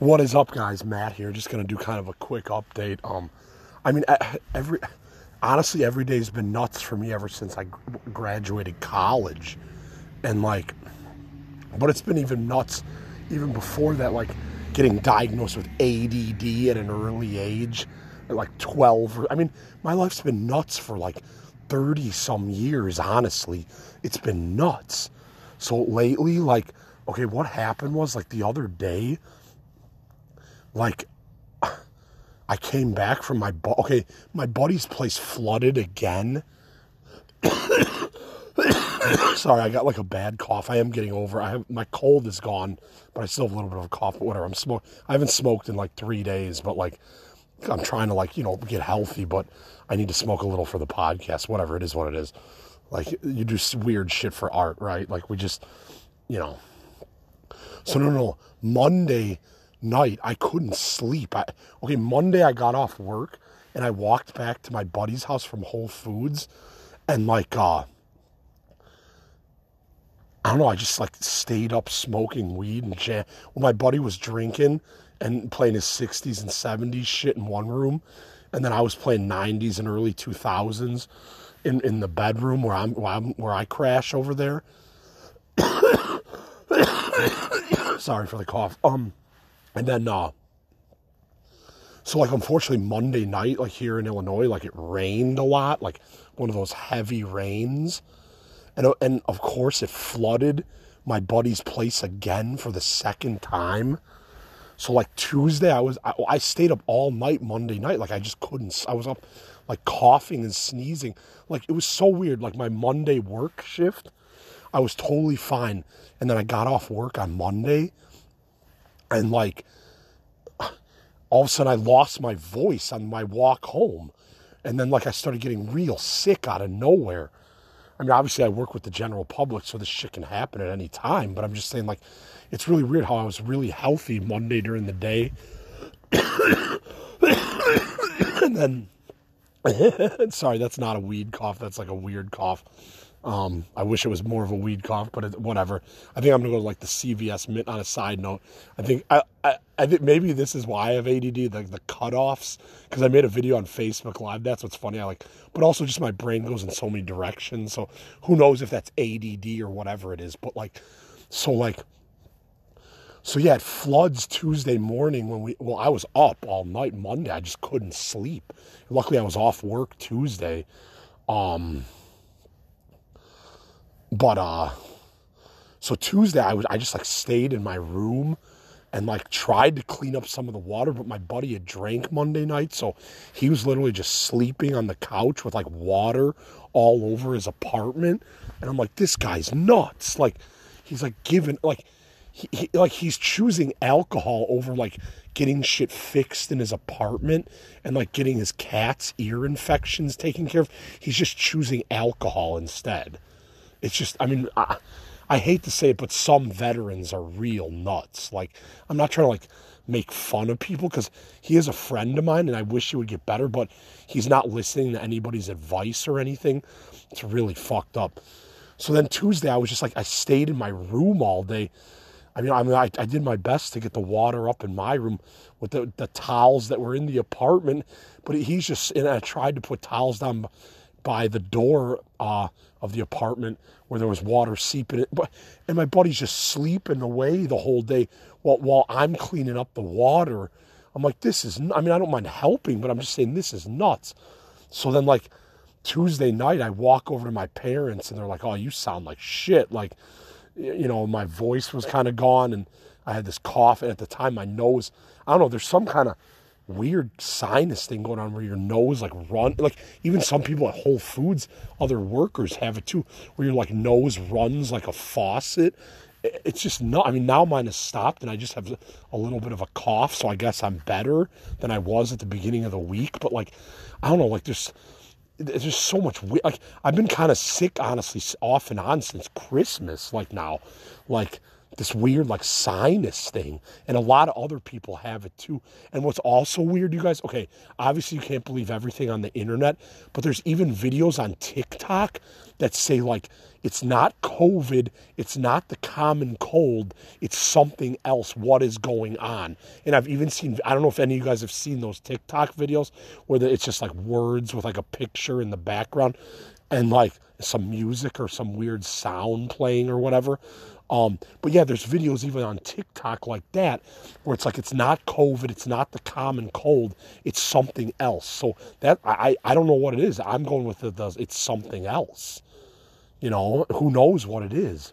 What is up, guys? Matt here. Just gonna do kind of a quick update. Um, I mean, every honestly, every day's been nuts for me ever since I graduated college, and like, but it's been even nuts even before that. Like, getting diagnosed with ADD at an early age, at like twelve. I mean, my life's been nuts for like thirty some years. Honestly, it's been nuts. So lately, like, okay, what happened was like the other day like I came back from my bu- okay, my buddy's place flooded again. Sorry, I got like a bad cough. I am getting over. I have my cold is gone, but I still have a little bit of a cough. But whatever. I'm smoke. I haven't smoked in like three days, but like I'm trying to like you know get healthy, but I need to smoke a little for the podcast. Whatever it is, what it is. Like you do weird shit for art, right? Like we just, you know. So no, no, Monday night I couldn't sleep. I okay, Monday I got off work and I walked back to my buddy's house from Whole Foods and like uh I don't know, I just like stayed up smoking weed and jam. Well, my buddy was drinking and playing his 60s and 70s shit in one room. And then I was playing 90s and early 2000s in, in the bedroom where I'm, where I'm where I crash over there. Sorry for the cough. Um and then, uh, so like unfortunately Monday night, like here in Illinois, like it rained a lot, like one of those heavy rains, and uh, and of course it flooded my buddy's place again for the second time. So like Tuesday, I was I, I stayed up all night Monday night, like I just couldn't. I was up like coughing and sneezing, like it was so weird. Like my Monday work shift, I was totally fine, and then I got off work on Monday and like all of a sudden I lost my voice on my walk home. And then like I started getting real sick out of nowhere. I mean, obviously I work with the general public, so this shit can happen at any time. But I'm just saying, like, it's really weird how I was really healthy Monday during the day. and then sorry, that's not a weed cough, that's like a weird cough. Um, I wish it was more of a weed cough, but it, whatever. I think I'm gonna go to like the CVS mint on a side note. I think I, I, I think maybe this is why I have ADD, the the cutoffs, because I made a video on Facebook Live. That's what's funny. I like, but also just my brain goes in so many directions. So who knows if that's ADD or whatever it is. But like, so like, so yeah, it floods Tuesday morning when we. Well, I was up all night Monday. I just couldn't sleep. Luckily, I was off work Tuesday. Um, but uh so Tuesday I was I just like stayed in my room and like tried to clean up some of the water, but my buddy had drank Monday night, so he was literally just sleeping on the couch with like water all over his apartment. And I'm like, this guy's nuts. Like he's like giving like he, he, like he's choosing alcohol over like getting shit fixed in his apartment and like getting his cat's ear infections taken care of. He's just choosing alcohol instead. It's just, I mean, I, I hate to say it, but some veterans are real nuts. Like, I'm not trying to like make fun of people because he is a friend of mine and I wish he would get better, but he's not listening to anybody's advice or anything. It's really fucked up. So then Tuesday, I was just like, I stayed in my room all day. I mean, I mean, I, I did my best to get the water up in my room with the, the towels that were in the apartment, but he's just, and I tried to put towels down by the door uh, of the apartment where there was water seeping it. But and my buddy's just sleeping away the whole day while while I'm cleaning up the water. I'm like, this is. I mean, I don't mind helping, but I'm just saying this is nuts. So then, like Tuesday night, I walk over to my parents, and they're like, "Oh, you sound like shit." Like, you know, my voice was kind of gone, and I had this cough, and at the time, my nose. I don't know. There's some kind of weird sinus thing going on where your nose like run like even some people at Whole Foods, other workers have it too, where your like nose runs like a faucet. It's just not. I mean, now mine has stopped, and I just have a little bit of a cough, so I guess I'm better than I was at the beginning of the week. But like, I don't know, like there's there's so much. Like I've been kind of sick, honestly, off and on since Christmas. Like now, like this weird like sinus thing and a lot of other people have it too. And what's also weird you guys okay obviously you can't believe everything on the internet but there's even videos on tiktok that say like it's not covid it's not the common cold it's something else. What is going on? And i've even seen i don't know if any of you guys have seen those tiktok videos where it's just like words with like a picture in the background and like some music or some weird sound playing or whatever um, but yeah, there's videos even on TikTok like that where it's like it's not COVID, it's not the common cold, it's something else. So that I I don't know what it is. I'm going with it. Does it's something else. You know, who knows what it is?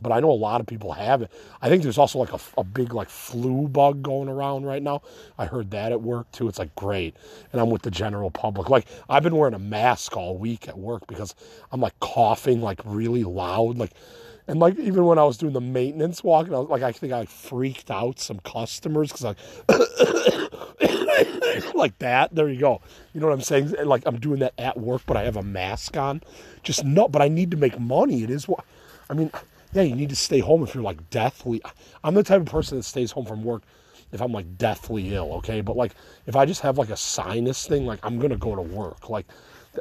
But I know a lot of people have it. I think there's also like a, a big like flu bug going around right now. I heard that at work too. It's like great, and I'm with the general public. Like I've been wearing a mask all week at work because I'm like coughing like really loud, like and like even when I was doing the maintenance walk, and I was like, I think I freaked out some customers because like like that. There you go. You know what I'm saying? Like I'm doing that at work, but I have a mask on. Just no, but I need to make money. It is what I mean. Yeah, you need to stay home if you're like deathly. I'm the type of person that stays home from work if I'm like deathly ill. Okay, but like if I just have like a sinus thing, like I'm gonna go to work. Like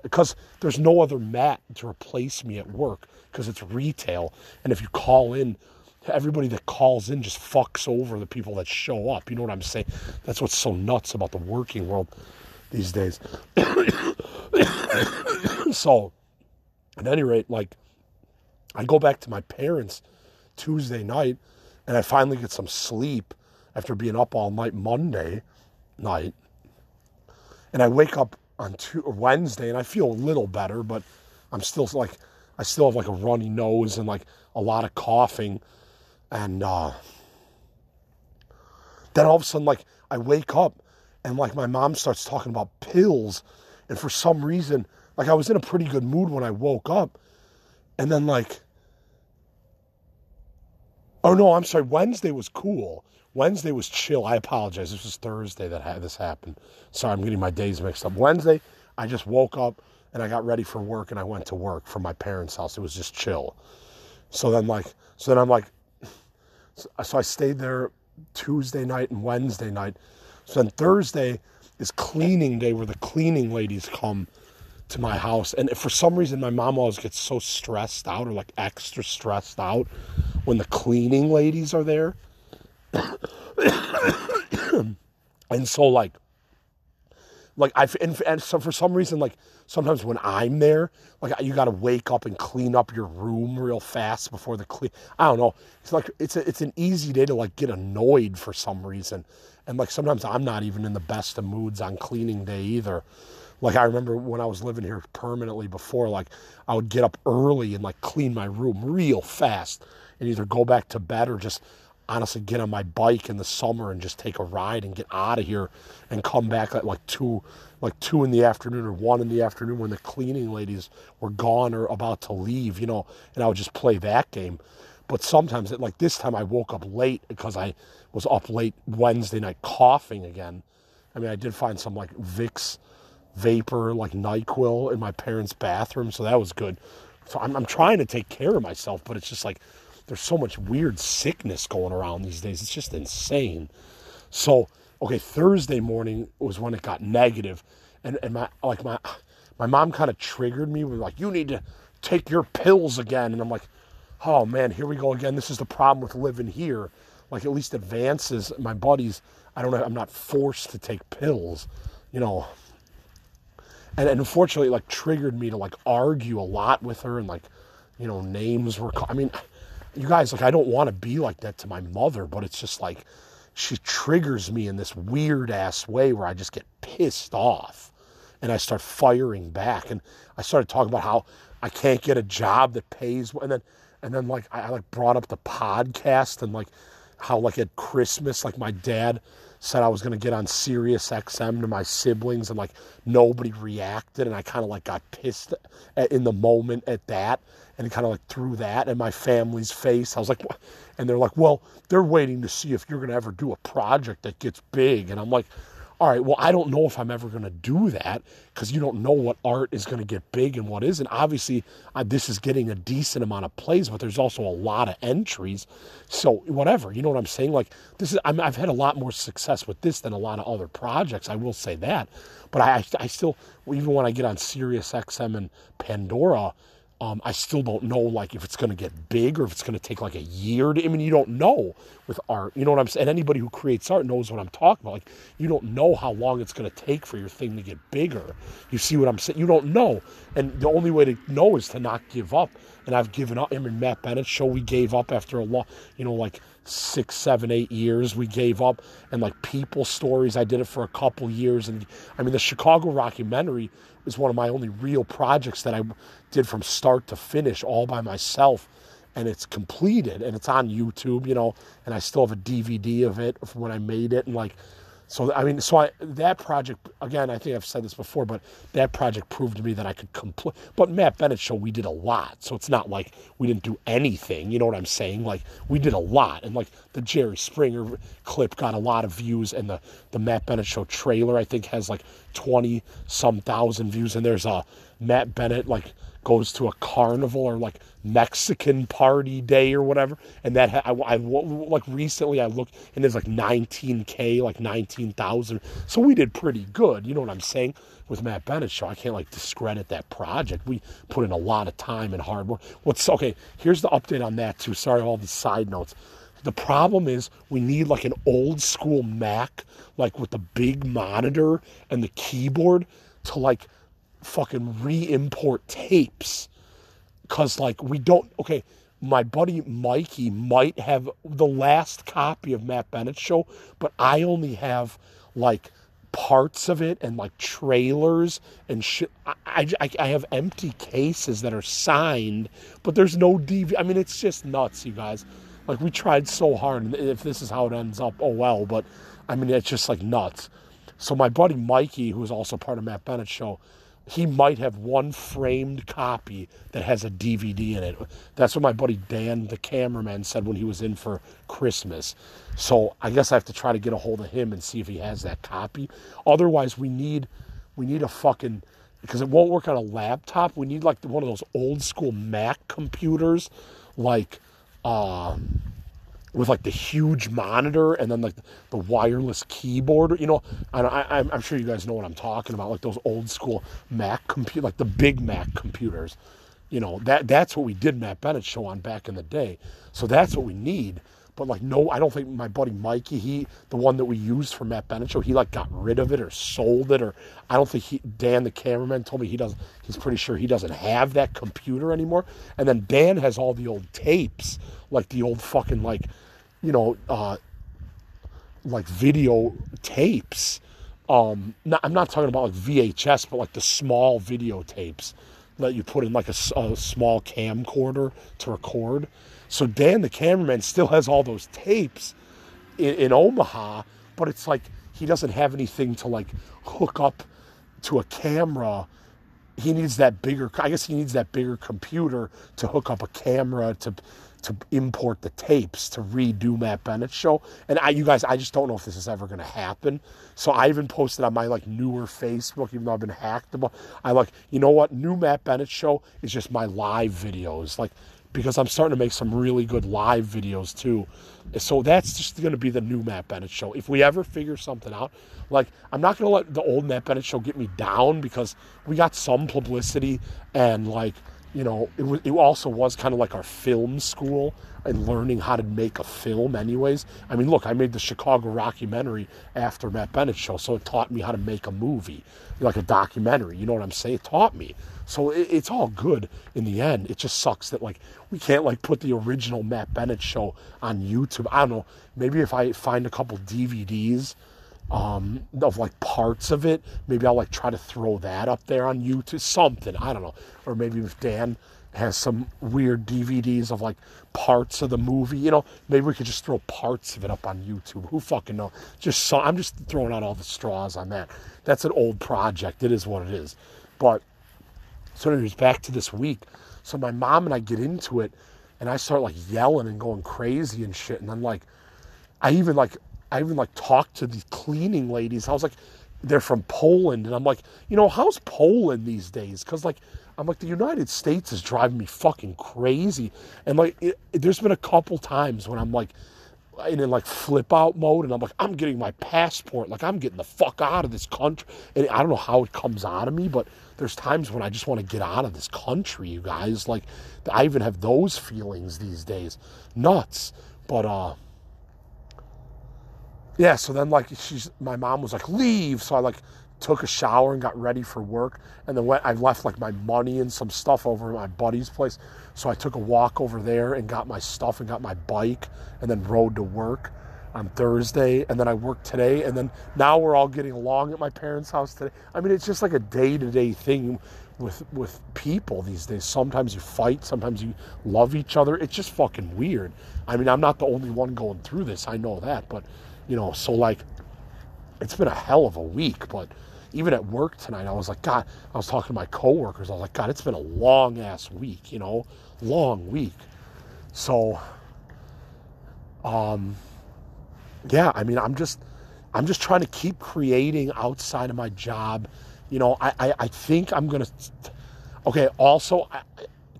because there's no other mat to replace me at work because it's retail. And if you call in, everybody that calls in just fucks over the people that show up. You know what I'm saying? That's what's so nuts about the working world these days. so, at any rate, like, I go back to my parents Tuesday night and I finally get some sleep after being up all night Monday night. And I wake up on Wednesday and I feel a little better, but I'm still like I still have like a runny nose and like a lot of coughing. And uh, then all of a sudden, like I wake up and like my mom starts talking about pills. And for some reason, like I was in a pretty good mood when I woke up. And then like, oh no, I'm sorry, Wednesday was cool. Wednesday was chill. I apologize. This was Thursday that had this happened. Sorry, I'm getting my days mixed up. Wednesday, I just woke up and I got ready for work and I went to work from my parents' house. It was just chill. So then like so then I'm like so I stayed there Tuesday night and Wednesday night. So then Thursday is cleaning day where the cleaning ladies come to my house. And for some reason my mom always gets so stressed out or like extra stressed out when the cleaning ladies are there. and so like like I and, and so for some reason like sometimes when I'm there, like you got to wake up and clean up your room real fast before the clean. I don't know. It's like it's a, it's an easy day to like get annoyed for some reason, and like sometimes I'm not even in the best of moods on cleaning day either. Like I remember when I was living here permanently before, like I would get up early and like clean my room real fast and either go back to bed or just honestly get on my bike in the summer and just take a ride and get out of here and come back at like two like two in the afternoon or one in the afternoon when the cleaning ladies were gone or about to leave, you know, and I would just play that game. But sometimes, like this time, I woke up late because I was up late Wednesday night coughing again. I mean, I did find some like Vicks vapor, like NyQuil in my parents' bathroom, so that was good. So I'm, I'm trying to take care of myself, but it's just like there's so much weird sickness going around these days. It's just insane. So, okay, Thursday morning was when it got negative, and and my like my my mom kind of triggered me with like, you need to take your pills again, and I'm like, oh man, here we go again. This is the problem with living here. Like at least at Vance's my buddies. I don't know. I'm not forced to take pills, you know. And, and unfortunately, like triggered me to like argue a lot with her, and like, you know, names were. I mean, you guys, like, I don't want to be like that to my mother, but it's just like she triggers me in this weird ass way where I just get pissed off and I start firing back. And I started talking about how I can't get a job that pays, and then, and then like I, I like brought up the podcast and like how like at Christmas, like my dad said I was to get on Sirius XM to my siblings and like nobody reacted and I kind of like got pissed at, in the moment at that and kind of like threw that in my family's face. I was like, what? and they're like, well, they're waiting to see if you're to ever do a project that gets big. And I'm like, all right, well, I don't know if I'm ever going to do that because you don't know what art is going to get big and what isn't. Obviously, uh, this is getting a decent amount of plays, but there's also a lot of entries. So, whatever, you know what I'm saying? Like, this is, I I've had a lot more success with this than a lot of other projects. I will say that. But I, I still, even when I get on Sirius XM and Pandora, um, I still don't know like if it's going to get big or if it's going to take like a year to. I mean, you don't know with art. You know what I'm saying? And anybody who creates art knows what I'm talking about. Like, you don't know how long it's going to take for your thing to get bigger. You see what I'm saying? You don't know, and the only way to know is to not give up. And I've given up. I mean, Matt Bennett show we gave up after a long, you know, like six, seven, eight years. We gave up, and like people stories. I did it for a couple years, and I mean, the Chicago documentary is one of my only real projects that I did from start to finish all by myself. And it's completed and it's on YouTube, you know, and I still have a DVD of it from when I made it. And like, so I mean, so I, that project again. I think I've said this before, but that project proved to me that I could complete. But Matt Bennett show we did a lot, so it's not like we didn't do anything. You know what I'm saying? Like we did a lot, and like the Jerry Springer clip got a lot of views, and the the Matt Bennett show trailer I think has like twenty some thousand views, and there's a Matt Bennett like goes to a carnival or like Mexican party day or whatever. And that I, I like recently I looked and there's like 19k, like 19,000. So we did pretty good. You know what I'm saying? With Matt Bennett show, I can't like discredit that project. We put in a lot of time and hard work. What's okay? Here's the update on that too. Sorry, all these side notes. The problem is we need like an old school Mac, like with the big monitor and the keyboard to like fucking re-import tapes. Because like we don't okay my buddy mikey might have the last copy of matt bennett show but i only have like parts of it and like trailers and shit. I, I, I have empty cases that are signed but there's no dv i mean it's just nuts you guys. Like we tried so hard and if this is how it ends up oh well but i mean it's just like nuts. So my buddy mikey who is also part of matt bennett show he might have one framed copy that has a DVD in it. That's what my buddy Dan, the cameraman, said when he was in for Christmas. So I guess I have to try to get a hold of him and see if he has that copy. Otherwise, we need we need a fucking because it won't work on a laptop. We need like one of those old school Mac computers, like. Uh, with like the huge monitor and then like the wireless keyboard. You know, I, I'm sure you guys know what I'm talking about, like those old school Mac compute, like the big Mac computers. You know, that that's what we did Matt Bennett show on back in the day. So that's what we need. But like, no, I don't think my buddy Mikey, he, the one that we used for Matt Bennett show, he like got rid of it or sold it, or I don't think he, Dan, the cameraman, told me he doesn't. He's pretty sure he doesn't have that computer anymore. And then Dan has all the old tapes, like the old fucking like you know, uh, like video tapes. Um, not, I'm not talking about like VHS, but like the small videotapes that you put in like a, a small camcorder to record. So Dan, the cameraman, still has all those tapes in, in Omaha, but it's like he doesn't have anything to like hook up to a camera he needs that bigger i guess he needs that bigger computer to hook up a camera to to import the tapes to redo Matt Bennett show. And I, you guys, I just don't know if this is ever going to happen. So I even posted on my like newer Facebook, even though I've been hacked. I like, you know what? New Matt Bennett show is just my live videos, like because I'm starting to make some really good live videos too. So that's just going to be the new Matt Bennett show. If we ever figure something out, like I'm not going to let the old Matt Bennett show get me down because we got some publicity and like you know, it, was, it also was kind of like our film school and learning how to make a film, anyways. I mean, look, I made the Chicago Rockumentary after Matt Bennett show, so it taught me how to make a movie, like a documentary. You know what I'm saying? It taught me. So it, it's all good in the end. It just sucks that like we can't like put the original Matt Bennett show on YouTube. I don't know. Maybe if I find a couple DVDs um, of like parts of it. Maybe I'll like try to throw that up there on YouTube, something. I don't know. Or maybe if Dan has some weird DVDs of like parts of the movie, you know, maybe we could just throw parts of it up on YouTube. Who fucking knows? Just so I'm just throwing out all the straws on that. That's an old project. It is what it is. But so anyways, back to this week. So my mom and I get into it and I start like yelling and going crazy and shit. And I'm like, I even like I even like talked to the cleaning ladies. I was like, they're from Poland, and I'm like, you know, how's Poland these days? Because like, I'm like, the United States is driving me fucking crazy, and like, it, there's been a couple times when I'm like, in, in like flip out mode, and I'm like, I'm getting my passport, like I'm getting the fuck out of this country, and I don't know how it comes out of me, but there's times when I just want to get out of this country, you guys. Like, I even have those feelings these days, nuts. But uh, yeah. So then, like, she's my mom was like, leave. So I like took a shower and got ready for work, and then went. I left like my money and some stuff over at my buddy's place. So I took a walk over there and got my stuff and got my bike, and then rode to work on Thursday, and then I worked today, and then now we're all getting along at my parents' house today. I mean, it's just like a day to day thing with with people these days. Sometimes you fight, sometimes you love each other. It's just fucking weird. I mean, I'm not the only one going through this. I know that, but you know, so like, it's been a hell of a week. But even at work tonight, I was like, God, I was talking to my coworkers. I was like, God, it's been a long ass week. You know, long week. So, um yeah, I mean, I'm just, I'm just trying to keep creating outside of my job. You know, I, I, I think I'm gonna. Okay. Also, I,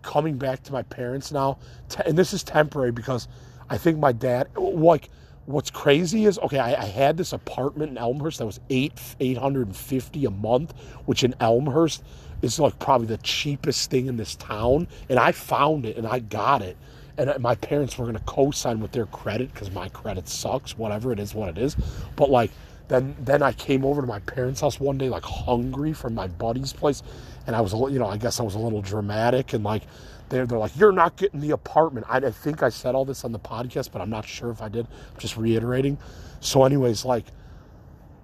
coming back to my parents now, and this is temporary because I think my dad, like, what's crazy is okay. I, I had this apartment in Elmhurst that was eight eight hundred and fifty a month, which in Elmhurst is like probably the cheapest thing in this town, and I found it and I got it. And my parents were going to co-sign with their credit because my credit sucks whatever it is what it is. But like then then i came over to my parents house one day like hungry from my buddy's place and i was you know i guess i was a little dramatic and like they're, they're like you're not getting the apartment I, I think i said all this on the podcast but i'm not sure if i did I'm just reiterating so anyways like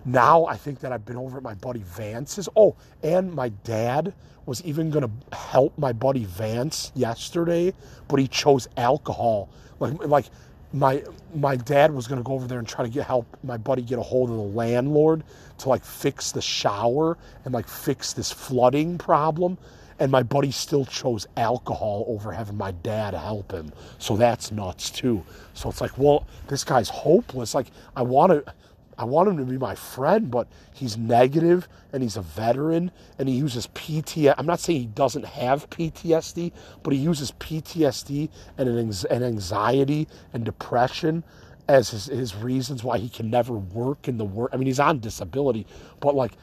now I think that I've been over at my buddy Vance's. Oh, and my dad was even going to help my buddy Vance yesterday, but he chose alcohol. Like like my my dad was going to go over there and try to get help my buddy get a hold of the landlord to like fix the shower and like fix this flooding problem. And my buddy still chose alcohol over having my dad help him. So that's nuts too. So it's like well this guy's hopeless. Like i want to I want him to be my friend, but he's negative and he's a veteran and he uses PTSD. I'm not saying he doesn't have PTSD, but he uses PTSD and an anxiety and depression as his, his reasons why he can never work in the work. I mean, he's on disability, but like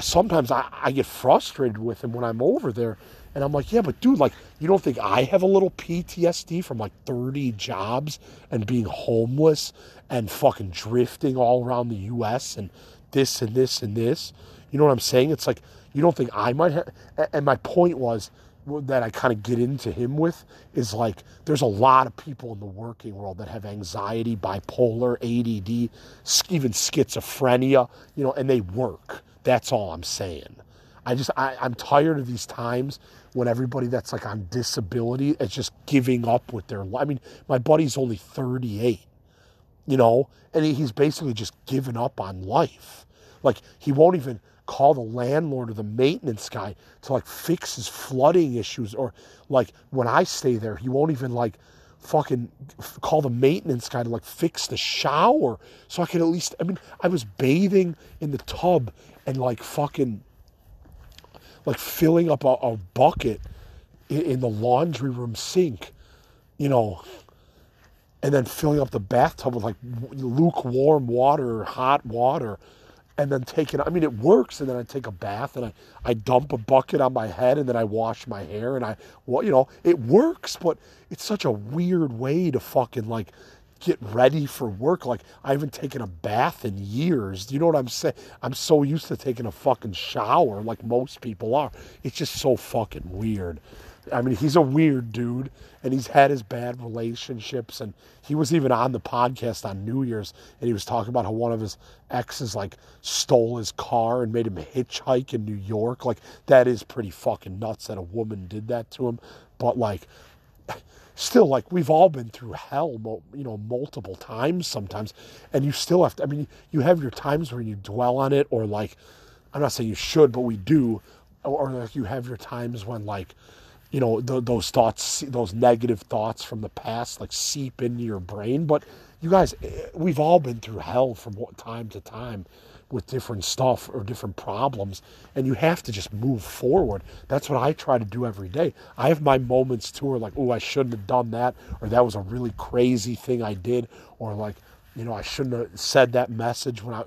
sometimes I, I get frustrated with him when I'm over there and I'm like, yeah, but dude, like, you don't think I have a little PTSD from like 30 jobs and being homeless and fucking drifting all around the US and this and this and this? You know what I'm saying? It's like, you don't think I might have. And my point was that I kind of get into him with is like, there's a lot of people in the working world that have anxiety, bipolar, ADD, even schizophrenia, you know, and they work. That's all I'm saying. I just, I, I'm tired of these times when everybody that's like on disability is just giving up with their life. I mean, my buddy's only 38, you know, and he, he's basically just given up on life. Like, he won't even call the landlord or the maintenance guy to like fix his flooding issues. Or like when I stay there, he won't even like fucking call the maintenance guy to like fix the shower so I could at least, I mean, I was bathing in the tub and like fucking like filling up a, a bucket in, in the laundry room sink, you know, and then filling up the bathtub with like lukewarm water hot water and then taking I mean it works and then I take a bath and I, I dump a bucket on my head and then I wash my hair and I well you know it works but it's such a weird way to fucking like get ready for work. Like I haven't taken a bath in years. You know what I'm saying? I'm so used to taking a fucking shower like most people are. It's just so fucking weird. I mean, he's a weird dude and he's had his bad relationships. And he was even on the podcast on New Year's and he was talking about how one of his exes like stole his car and made him hitchhike in New York. Like, that is pretty fucking nuts that a woman did that to him. But like, still like we've all been through hell you know multiple times sometimes and you still have to i mean you have your times where you dwell on it or like i'm not saying you should but we do or like you have your times when like you know, th- those thoughts, those negative thoughts from the past, like seep into your brain. But you guys, eh, we've all been through hell from time to time with different stuff or different problems, and you have to just move forward. That's what I try to do every day. I have my moments too, where like, oh, I shouldn't have done that, or that was a really crazy thing I did, or like, you know, I shouldn't have said that message when I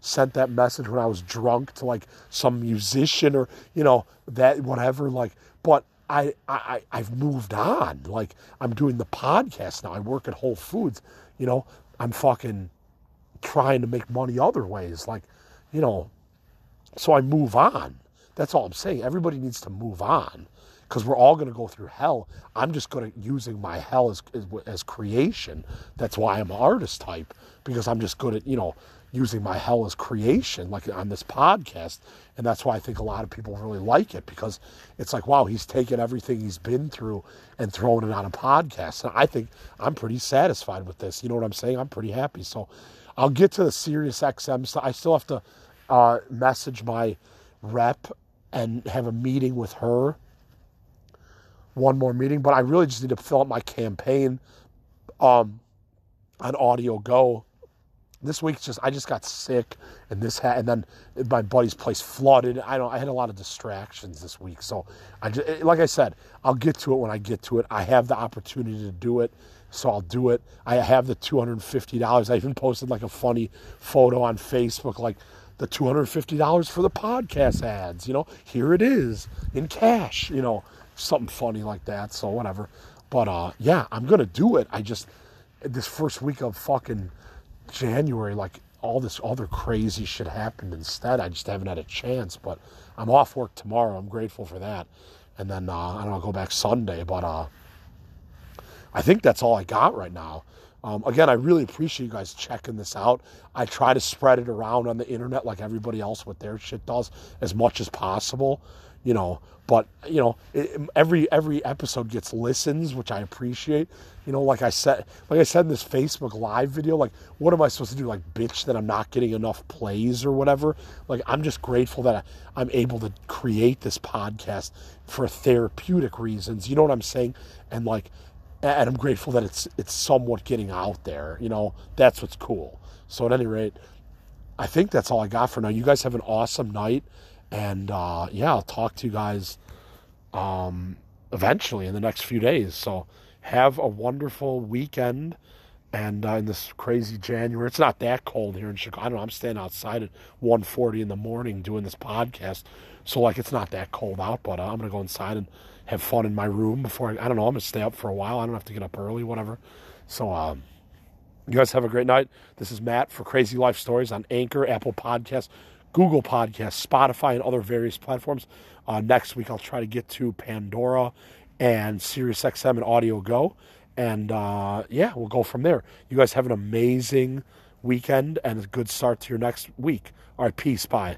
sent that message when I was drunk to like some musician or you know that whatever. Like, but I, I I've moved on. Like I'm doing the podcast now. I work at Whole Foods. You know, I'm fucking trying to make money other ways. Like, you know, so I move on. That's all I'm saying. Everybody needs to move on because we're all going to go through hell. I'm just going to using my hell as, as, as creation. That's why I'm an artist type because I'm just good at you know using my hell as creation, like on this podcast. And that's why I think a lot of people really like it because it's like, wow, he's taken everything he's been through and thrown it on a podcast. And I think I'm pretty satisfied with this. You know what I'm saying? I'm pretty happy. So I'll get to the Sirius XM stuff. I still have to uh, message my rep and have a meeting with her. One more meeting, but I really just need to fill out my campaign um, on Audio Go this week's just I just got sick and this had and then my buddy's place flooded. I don't I had a lot of distractions this week. So I just, like I said, I'll get to it when I get to it. I have the opportunity to do it. So I'll do it. I have the $250. I even posted like a funny photo on Facebook like the $250 for the podcast ads, you know. Here it is in cash, you know, something funny like that. So whatever. But uh yeah, I'm going to do it. I just this first week of fucking January, like all this other crazy shit happened instead. I just haven't had a chance, but I'm off work tomorrow. I'm grateful for that. And then uh, I don't know, I'll go back Sunday, but uh, I think that's all I got right now. Um, again, I really appreciate you guys checking this out. I try to spread it around on the internet like everybody else with their shit does as much as possible you know. But you know it, every every episode gets listens which i appreciate. You know like i said like i said in this facebook live video like what am i supposed to do? Like bitch that i'm not getting enough plays or whatever? Like i'm just grateful that I, i'm able to create this podcast for therapeutic reasons you know what i'm saying? And like and i'm grateful that it's it's somewhat getting out there you know that's what's cool so at any rate i think that's all i got for now you guys have an awesome night and uh, yeah, I'll talk to you guys um, eventually in the next few days. So have a wonderful weekend. And uh, in this crazy January, it's not that cold here in Chicago. Know. I'm standing outside at 1:40 in the morning doing this podcast, so like it's not that cold out. But uh, I'm gonna go inside and have fun in my room before I, I don't know. I'm gonna stay up for a while. I don't have to get up early, whatever. So um, you guys have a great night. This is Matt for Crazy Life Stories on Anchor, Apple Podcasts, Google Podcasts, Spotify, and other various platforms. Uh, next week, I'll try to get to Pandora and SiriusXM and Audio Go. And uh, yeah, we'll go from there. You guys have an amazing weekend and a good start to your next week. All right, peace. Bye.